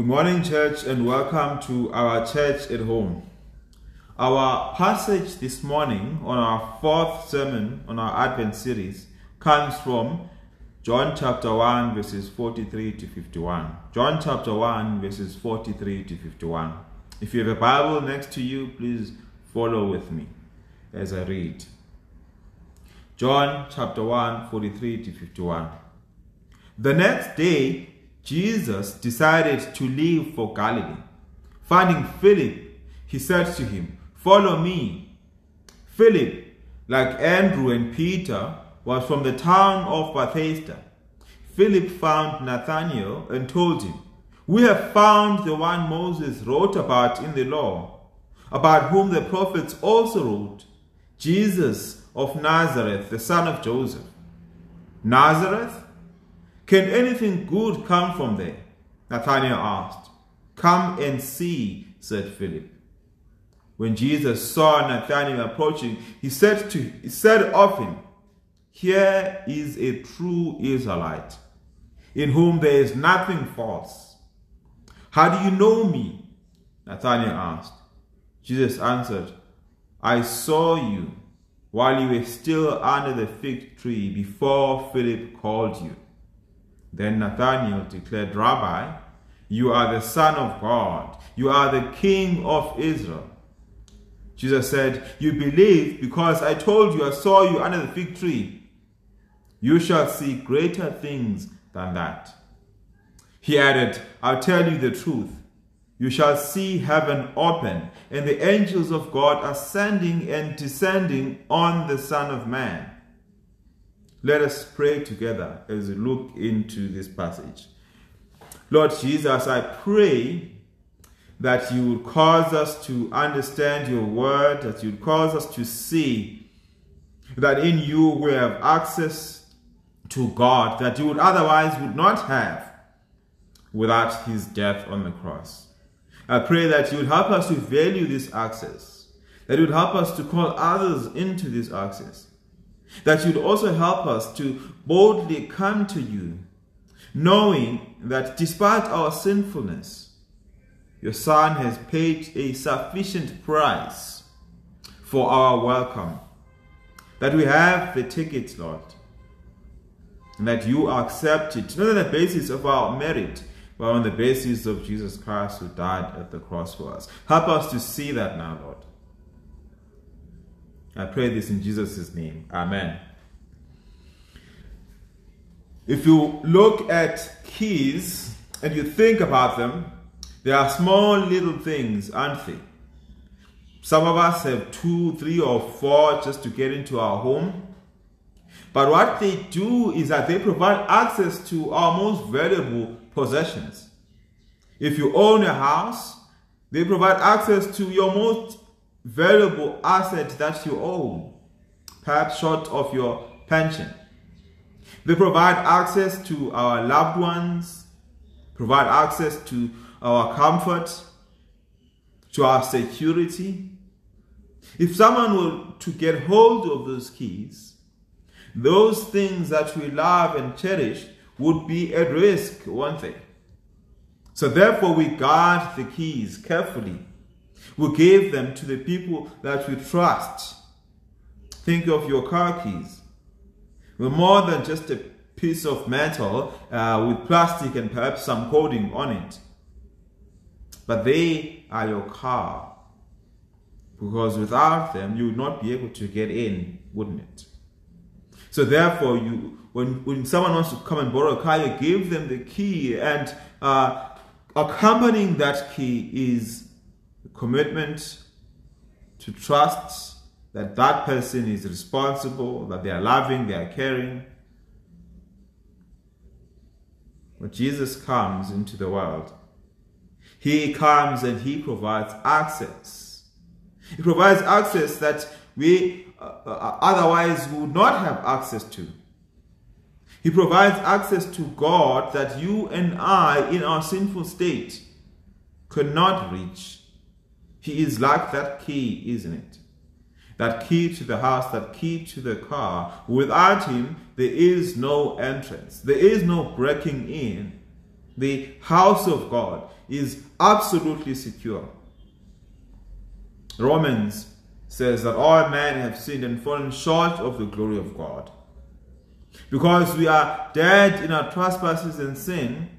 Good morning, church, and welcome to our church at home. Our passage this morning on our fourth sermon on our Advent series comes from John chapter 1, verses 43 to 51. John chapter 1, verses 43 to 51. If you have a Bible next to you, please follow with me as I read. John chapter 1, 43 to 51. The next day, Jesus decided to leave for Galilee. Finding Philip, he said to him, Follow me. Philip, like Andrew and Peter, was from the town of Bethsaida. Philip found Nathanael and told him, We have found the one Moses wrote about in the law, about whom the prophets also wrote, Jesus of Nazareth, the son of Joseph. Nazareth? Can anything good come from there? Nathanael asked. Come and see, said Philip. When Jesus saw Nathanael approaching, he said to he said of him, Here is a true Israelite, in whom there is nothing false. How do you know me? Nathanael asked. Jesus answered, I saw you while you were still under the fig tree before Philip called you. Then Nathanael declared, Rabbi, you are the Son of God. You are the King of Israel. Jesus said, You believe because I told you I saw you under the fig tree. You shall see greater things than that. He added, I'll tell you the truth. You shall see heaven open and the angels of God ascending and descending on the Son of Man. Let us pray together as we look into this passage. Lord Jesus, I pray that you would cause us to understand your word, that you would cause us to see that in you we have access to God that you would otherwise would not have without his death on the cross. I pray that you would help us to value this access, that you would help us to call others into this access, that you'd also help us to boldly come to you, knowing that despite our sinfulness, your Son has paid a sufficient price for our welcome. That we have the ticket, Lord. And that you are accepted, not on the basis of our merit, but on the basis of Jesus Christ who died at the cross for us. Help us to see that now, Lord. I pray this in Jesus' name. Amen. If you look at keys and you think about them, they are small little things, aren't they? Some of us have two, three, or four just to get into our home. But what they do is that they provide access to our most valuable possessions. If you own a house, they provide access to your most valuable asset that you own, perhaps short of your pension. They provide access to our loved ones, provide access to our comfort, to our security. If someone were to get hold of those keys, those things that we love and cherish would be at risk, won't they? So therefore we guard the keys carefully. We gave them to the people that we trust. Think of your car keys. We're more than just a piece of metal uh, with plastic and perhaps some coating on it. But they are your car. Because without them, you would not be able to get in, wouldn't it? So therefore, you when, when someone wants to come and borrow a car, you give them the key and uh, accompanying that key is commitment to trust that that person is responsible, that they are loving, they are caring. When Jesus comes into the world, he comes and he provides access. He provides access that we uh, uh, otherwise would not have access to. He provides access to God that you and I, in our sinful state, could not reach. He is like that key, isn't it? That key to the house, that key to the car. Without him, there is no entrance. There is no breaking in. the house of God, is absolutely secure. Romans says that all men have sinned and fallen short of the glory of God. Because we are dead in our trespasses and sin,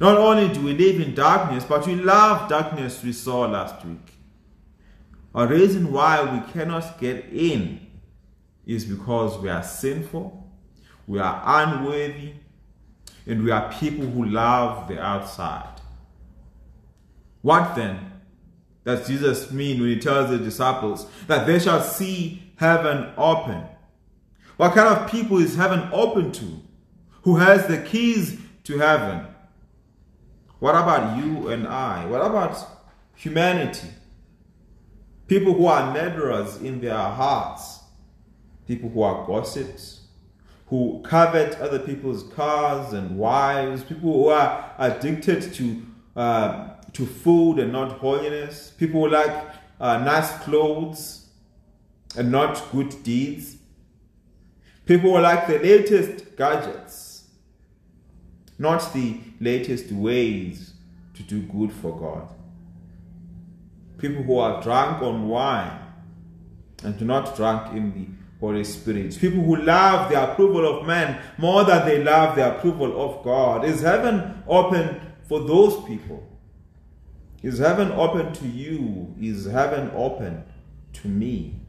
not only do we live in darkness, but we love darkness we saw last week. A reason why we cannot get in is because we are sinful, we are unworthy, and we are people who love the outside. What then does Jesus mean when he tells the disciples that they shall see heaven open? What kind of people is heaven open to? Who has the keys to heaven? What about you and I? What about humanity? People who are murderers in their hearts, people who are gossips, who covet other people's cars and wives, people who are addicted to uh, to food and not holiness, people who like uh, nice clothes and not good deeds, people who like the latest gadgets, not the latest ways to do good for God. People who are drunk on wine and do not drunk in the Holy Spirit. People who love the approval of men more than they love the approval of God. Is heaven open for those people? Is heaven open to you? Is heaven open to me?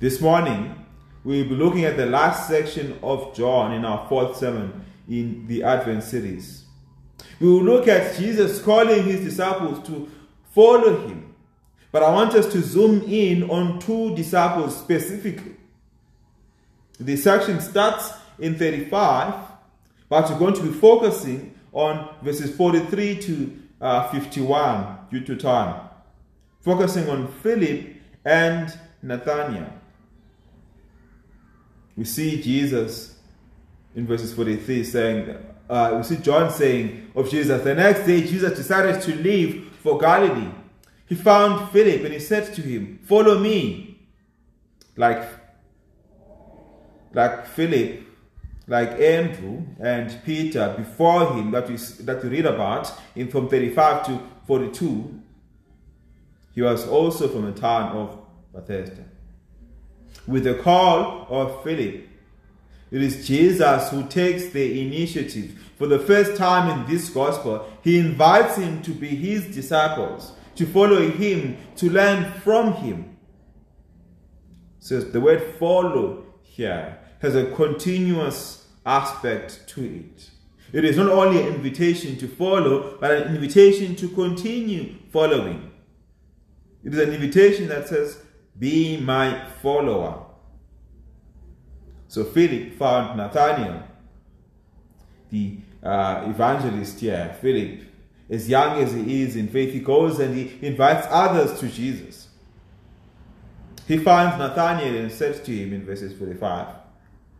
This morning, we'll be looking at the last section of John in our fourth sermon in the Advent series. We will look at Jesus calling his disciples to follow him but I want us to zoom in on two disciples specifically. The section starts in 35, but we're going to be focusing on verses 43 to uh, 51 due to time. Focusing on Philip and Nathaniel. We see Jesus in verses 43 saying, uh, we see John saying of Jesus, the next day Jesus decided to leave for Galilee he found Philip and he said to him, Follow me. Like, like Philip, like Andrew and Peter before him that we, that we read about in from 35 to 42, he was also from the town of Bethesda. With the call of Philip, it is Jesus who takes the initiative. For the first time in this gospel, he invites him to be his disciples to follow him, to learn from him. So the word follow here has a continuous aspect to it. It is not only an invitation to follow, but an invitation to continue following. It is an invitation that says, Be my follower. So Philip found Nathaniel, the uh, evangelist here, Philip, as young as he is in faith, he goes and he invites others to Jesus. He finds Nathanael and says to him in verses 45,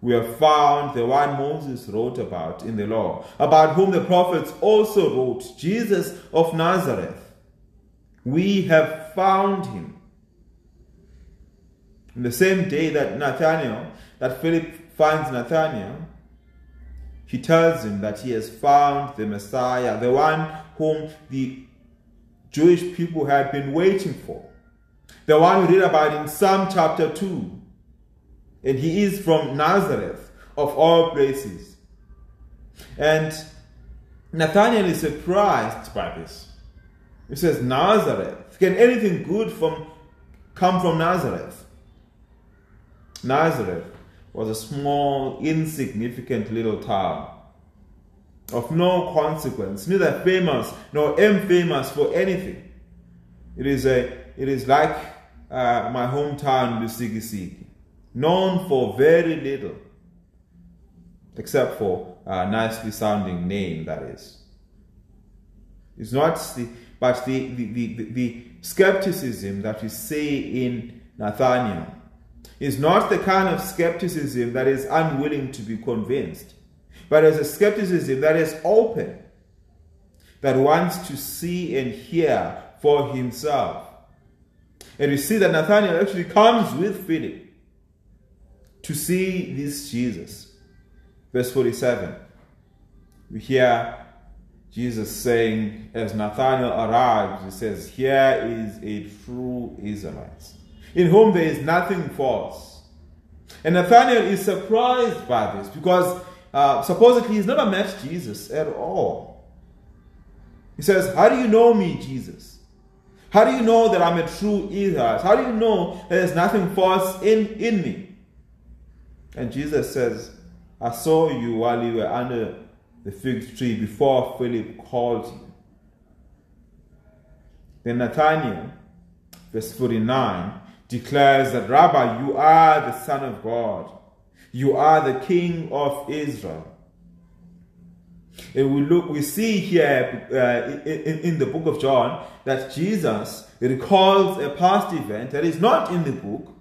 We have found the one Moses wrote about in the law, about whom the prophets also wrote, Jesus of Nazareth. We have found him. In the same day that Nathanael, that Philip finds Nathanael, he tells him that he has found the Messiah, the one whom the Jewish people had been waiting for. The one we read about in Psalm chapter 2. And he is from Nazareth, of all places. And Nathanael is surprised by this. He says, Nazareth. Can anything good from come from Nazareth? Nazareth was a small, insignificant little town of no consequence, neither famous nor infamous for anything. It is a it is like uh, my hometown Lusikisiki, known for very little, except for a nicely sounding name. That is. It's not the but the the, the, the skepticism that we see in Nathaniel is not the kind of skepticism that is unwilling to be convinced but as a skepticism that is open, that wants to see and hear for himself. And we see that Nathaniel actually comes with Philip to see this Jesus. Verse 47. We hear Jesus saying, as Nathanael arrives, he says, Here is a true Israelite, in whom there is nothing false. And Nathanael is surprised by this because uh, supposedly he's never met Jesus at all. He says, How do you know me, Jesus? How do you know that I'm a true Israelite? How do you know that there's nothing false in, in me? And Jesus says, I saw you while you were under the fig tree before Philip called you. Then Nathanael, verse 49, declares that, Rabbi, you are the Son of God. You are the King of Israel. And we look, we see here uh, in, in the book of John that Jesus recalls a past event that is not in the book,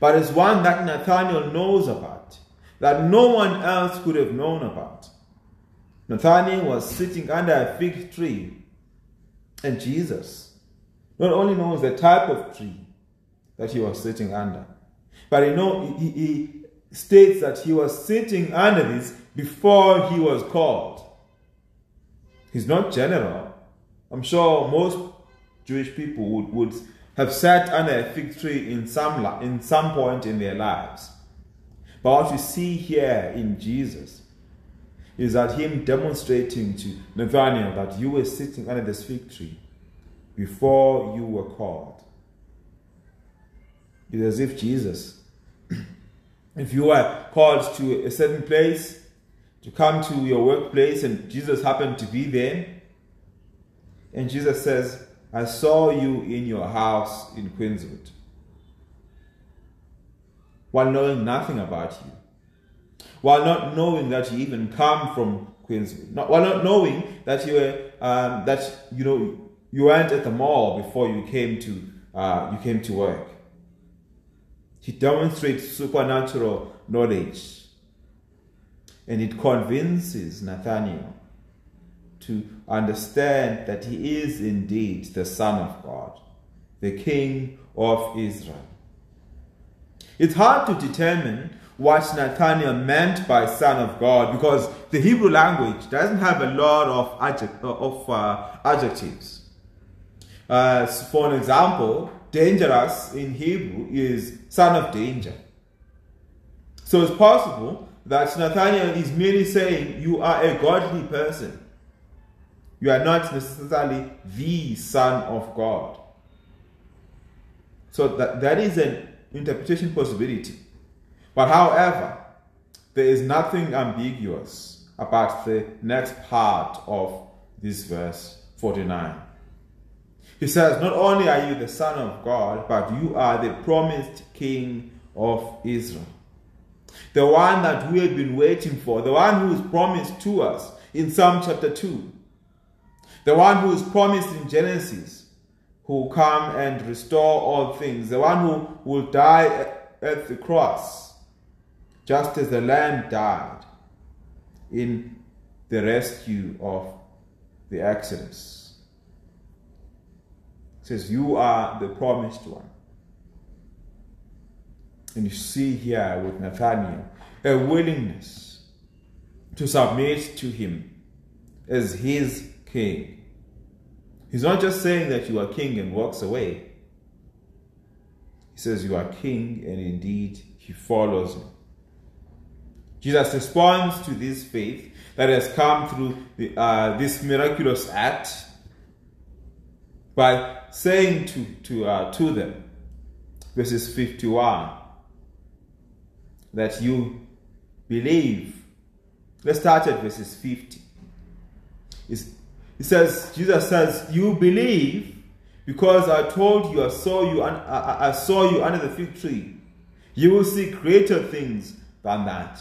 but is one that Nathanael knows about, that no one else could have known about. Nathanael was sitting under a fig tree, and Jesus not only knows the type of tree that he was sitting under, but you know, he, he states that he was sitting under this before he was called. He's not general. I'm sure most Jewish people would, would have sat under a fig tree in some, in some point in their lives. But what we see here in Jesus is that him demonstrating to Nathanael that you were sitting under this fig tree before you were called. It's as if Jesus, if you were called to a certain place, to come to your workplace, and Jesus happened to be there, and Jesus says, I saw you in your house in Queenswood, while knowing nothing about you while not knowing that you even come from Queenswood, not, while not knowing that you were um, that you know you weren't at the mall before you came to uh, you came to work. He demonstrates supernatural knowledge, and it convinces Nathaniel to understand that he is indeed the Son of God, the King of Israel. It's hard to determine what Nathaniel meant by Son of God because the Hebrew language doesn't have a lot of, adject, of uh, adjectives. Uh, for an example, dangerous in Hebrew is son of danger. So it's possible that Nathaniel is merely saying you are a godly person. You are not necessarily the son of God. So that, that is an interpretation possibility. But however, there is nothing ambiguous about the next part of this verse 49. He says, Not only are you the Son of God, but you are the promised King of Israel. The one that we have been waiting for, the one who is promised to us in Psalm chapter 2, the one who is promised in Genesis, who will come and restore all things, the one who will die at the cross just as the lamb died in the rescue of the Exodus. Says, You are the promised one. And you see here with Nathaniel a willingness to submit to him as his king. He's not just saying that you are king and walks away. He says you are king and indeed he follows him. Jesus responds to this faith that has come through the, uh, this miraculous act by saying to, to, uh, to them, verses 51, that you believe. Let's start at verses 50. It's, it says, Jesus says, You believe because I told you, I saw you, I, I saw you under the fig tree. You will see greater things than that.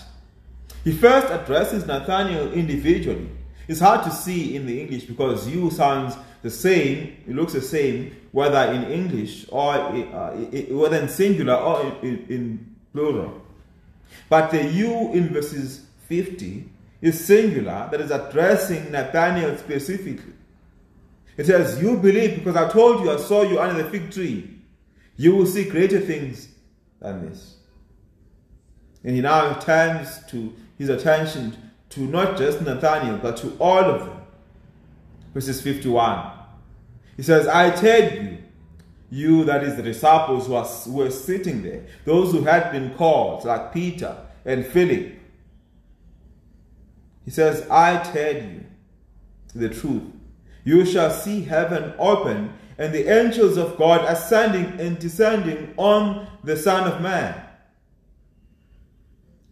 He first addresses Nathaniel individually. It's hard to see in the English because you sounds the same, it looks the same, whether in English or uh, whether in singular or in, in plural. But the you in verses 50 is singular, that is addressing Nathaniel specifically. It says, You believe because I told you I saw you under the fig tree. You will see greater things than this. And he now turns to his attention to not just Nathaniel, but to all of them. Verses 51. He says, I tell you, you, that is the disciples who, are, who were sitting there, those who had been called, like Peter and Philip. He says, I tell you the truth. You shall see heaven open and the angels of God ascending and descending on the Son of Man.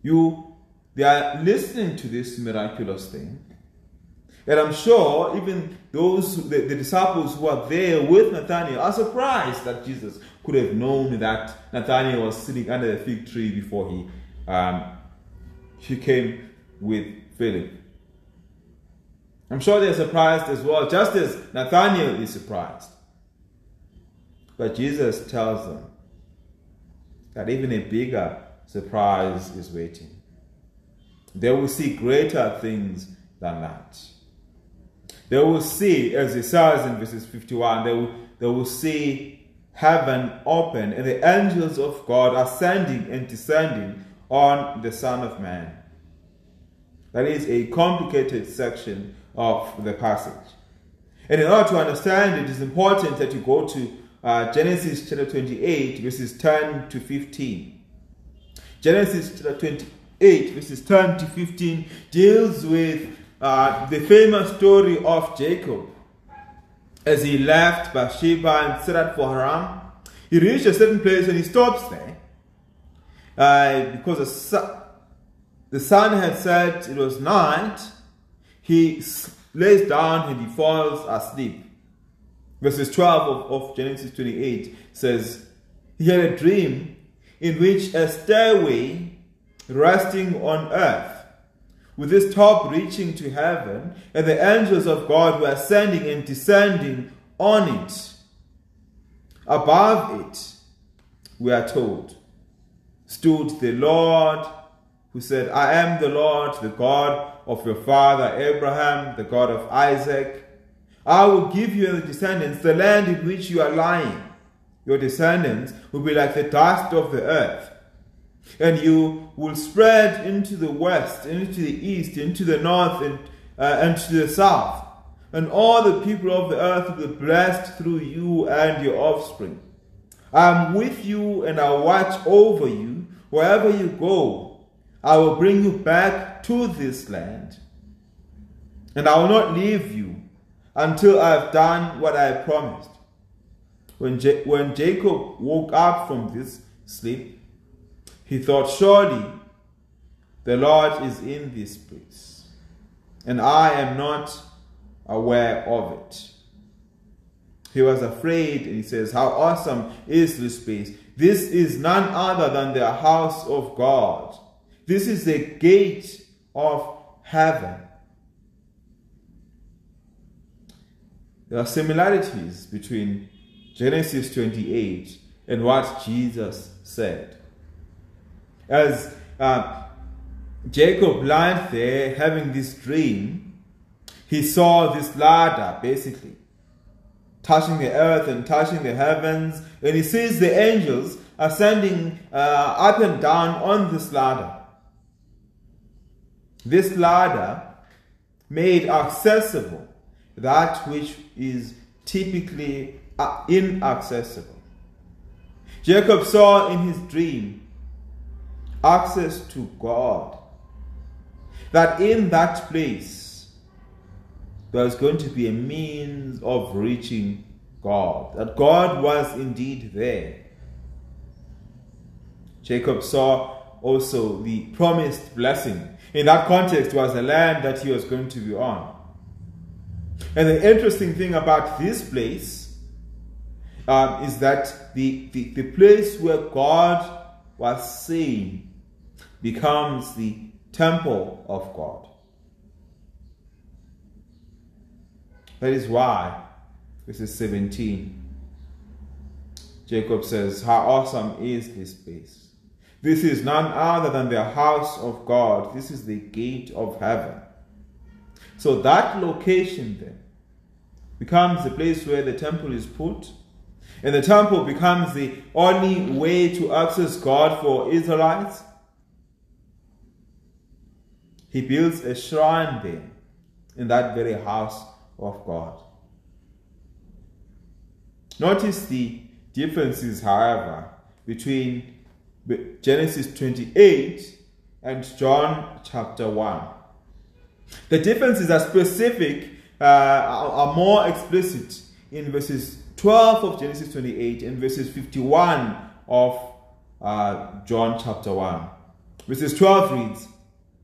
You, they are listening to this miraculous thing. And I'm sure even those, the, the, disciples who are there with Nathaniel are surprised that Jesus could have known that Nathaniel was sitting under the fig tree before he, um, he came with Philip. I'm sure they're surprised as well, just as Nathaniel is surprised. But Jesus tells them that even a bigger surprise is waiting. They will see greater things than that. They will see, as it says in verses 51, they will, they will see heaven open and the angels of God ascending and descending on the Son of Man. That is a complicated section of the passage. And in order to understand it, it is important that you go to uh, Genesis chapter 28, verses 10 to 15. Genesis chapter 28, verses 10 to 15 deals with uh, the famous story of Jacob. As he left Beersheba and set out for Haran, he reached a certain place and he stops there uh, because the sun, the sun had set it was night. He lays down and he falls asleep. Verses 12 of, of Genesis 28 says, He had a dream in which a stairway resting on earth with its top reaching to heaven, and the angels of God were ascending and descending on it. Above it, we are told, stood the Lord, who said, I am the Lord, the God of your father Abraham, the God of Isaac. I will give you and the descendants the land in which you are lying. Your descendants will be like the dust of the earth and you will spread into the west, into the east, into the north, and, uh, and to the south. And all the people of the earth will be blessed through you and your offspring. I am with you and I watch over you wherever you go. I will bring you back to this land. And I will not leave you until I have done what I promised. When, Je when Jacob woke up from this sleep, he thought, Surely the Lord is in this place, and I am not aware of it. He was afraid, and he says, How awesome is this place! This is none other than the house of God. This is the gate of heaven. There are similarities between Genesis 28 and what Jesus said. As uh, Jacob lied there having this dream, he saw this ladder basically touching the earth and touching the heavens, and he sees the angels ascending uh, up and down on this ladder. This ladder made accessible that which is typically uh, inaccessible. Jacob saw in his dream access to God. That in that place, there's going to be a means of reaching God. That God was indeed there. Jacob saw also the promised blessing. In that context was the land that he was going to be on. And the interesting thing about this place um, is that the, the, the place where God was saying becomes the temple of God. That is why, this is 17. Jacob says, How awesome is this place! This is none other than the house of God. This is the gate of heaven. So that location then becomes the place where the temple is put. And the temple becomes the only way to access God for Israelites. He builds a shrine there in that very house of God. Notice the differences, however, between Genesis 28 and John chapter 1. The differences are specific, uh, are more explicit in verses 12 of Genesis 28 and verses 51 of uh, John chapter 1. Verses 12 reads,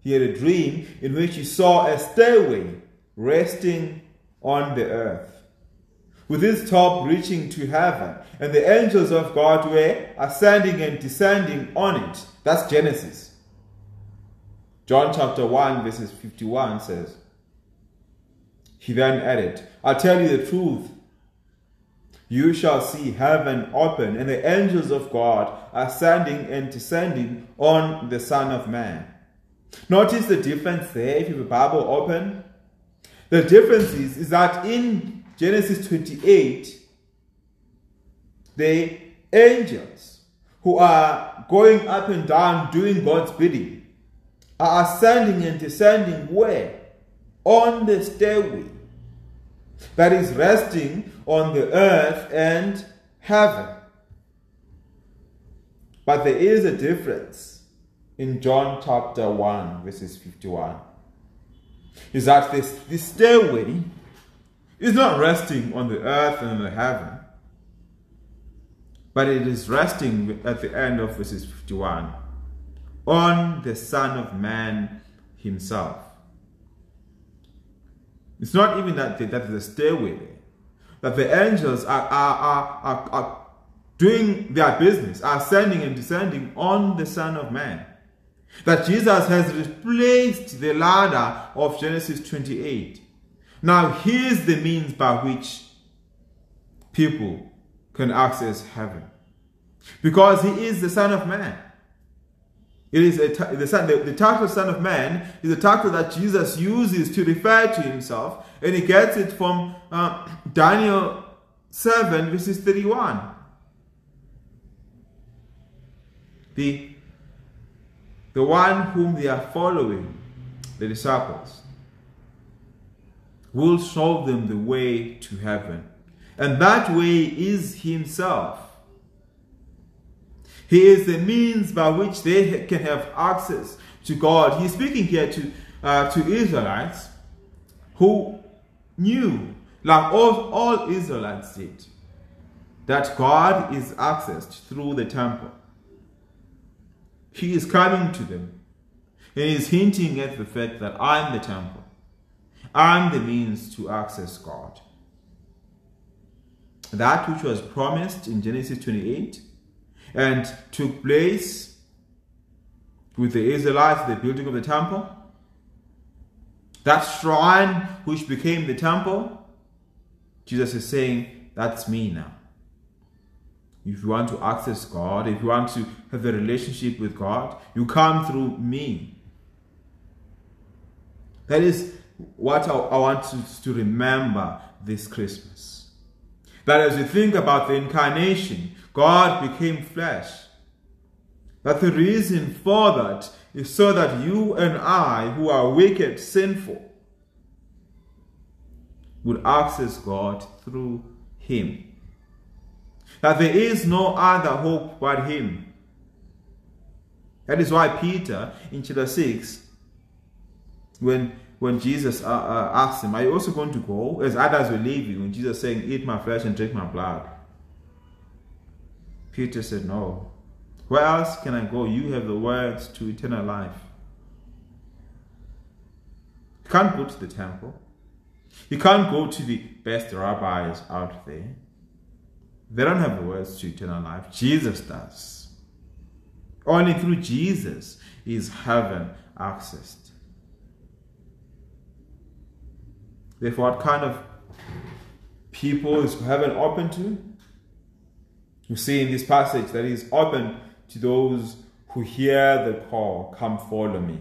He had a dream in which he saw a stairway resting on the earth, with its top reaching to heaven, and the angels of God were ascending and descending on it. That's Genesis. John chapter 1, verses 51 says, He then added, I tell you the truth. You shall see heaven open and the angels of God ascending and descending on the Son of Man. Notice the difference there if you have a Bible open. The difference is, is that in Genesis 28, the angels who are going up and down doing God's bidding are ascending and descending where? On the stairway that is resting on the earth and heaven. But there is a difference in John chapter 1, verses 51. Is that this, this stairway is not resting on the earth and the heaven, but it is resting at the end of verses 51 on the Son of Man himself. It's not even that, that a stairway. That the angels are, are, are, are, are doing their business, are ascending and descending on the Son of Man. That Jesus has replaced the ladder of Genesis 28. Now, here's the means by which people can access heaven. Because he is the Son of Man. It is a, the, son, the, the title Son of Man is a title that Jesus uses to refer to himself, and he gets it from uh, Daniel 7, verses 31. The, the one whom they are following, the disciples, will show them the way to heaven. And that way is himself. He is the means by which they can have access to God. He's speaking here to, uh, to Israelites who knew, like all, all Israelites did, that God is accessed through the temple. He is coming to them and is hinting at the fact that I'm the temple. I'm the means to access God. That which was promised in Genesis 28 and took place with the Israelites, the building of the temple. That shrine which became the temple, Jesus is saying, That's me now. If you want to access God, if you want to have a relationship with God, you come through me. That is what I, want to remember this Christmas. That as you think about the incarnation, God became flesh. That the reason for that is so that you and I, who are wicked, sinful, would access God through Him. That there is no other hope but Him. That is why Peter, in chapter 6, when, when Jesus uh, uh, asked him, Are you also going to go? As others were leaving, when Jesus saying, Eat my flesh and drink my blood. Peter said, No. Where else can I go? You have the words to eternal life. You can't go to the temple. You can't go to the best rabbis out there. They don't have words to eternal life. Jesus does. Only through Jesus is heaven accessed. Therefore, what kind of people is heaven open to? We see in this passage that is open to those who hear the call, come follow me.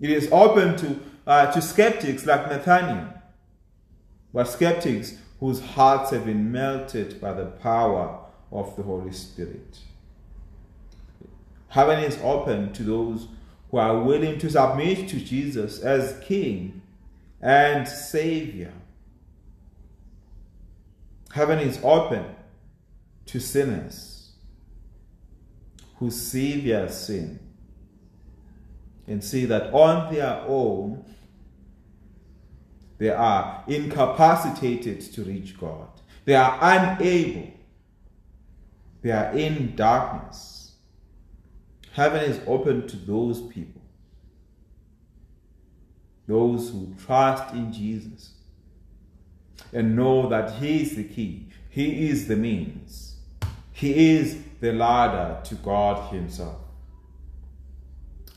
It is open to, uh, to skeptics like Nathaniel, but skeptics whose hearts have been melted by the power of the Holy Spirit. Heaven is open to those who are willing to submit to Jesus as King and Savior. Heaven is open to sinners who see their sin and see that on their own they are incapacitated to reach God. They are unable. They are in darkness. Heaven is open to those people, those who trust in Jesus and know that He is the key, He is the means, He is the ladder to God Himself.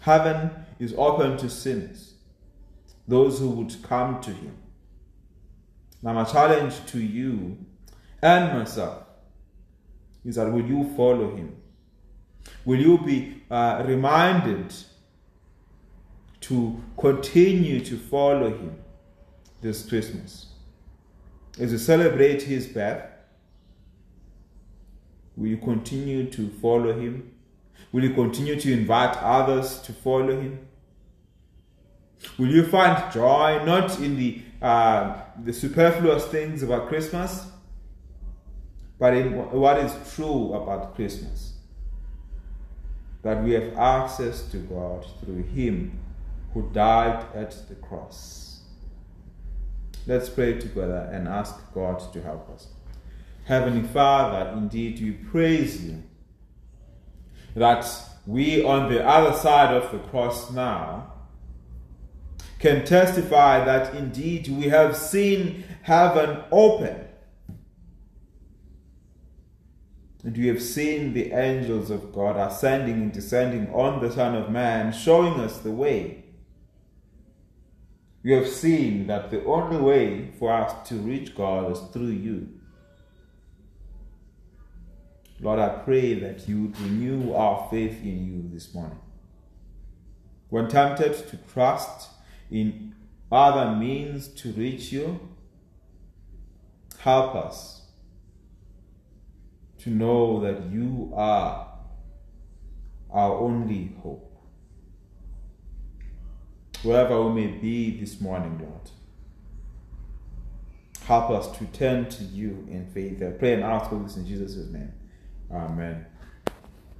Heaven is open to sinners, those who would come to Him. Now, my challenge to you and myself is that will you follow Him? Will you be uh, reminded to continue to follow Him this Christmas? As we celebrate His birth, will you continue to follow Him? Will you continue to invite others to follow him? Will you find joy not in the, uh, the superfluous things about Christmas, but in what is true about Christmas? That we have access to God through Him who died at the cross. Let's pray together and ask God to help us. Heavenly Father, indeed we praise you that we on the other side of the cross now can testify that indeed we have seen heaven open. And we have seen the angels of God ascending and descending on the Son of Man, showing us the way. We have seen that the only way for us to reach God is through you. Lord, I pray that you would renew our faith in you this morning. When tempted to trust in other means to reach you, help us to know that you are our only hope. Wherever we may be this morning, Lord, help us to turn to you in faith. I pray and ask all this in Jesus' name. Amen.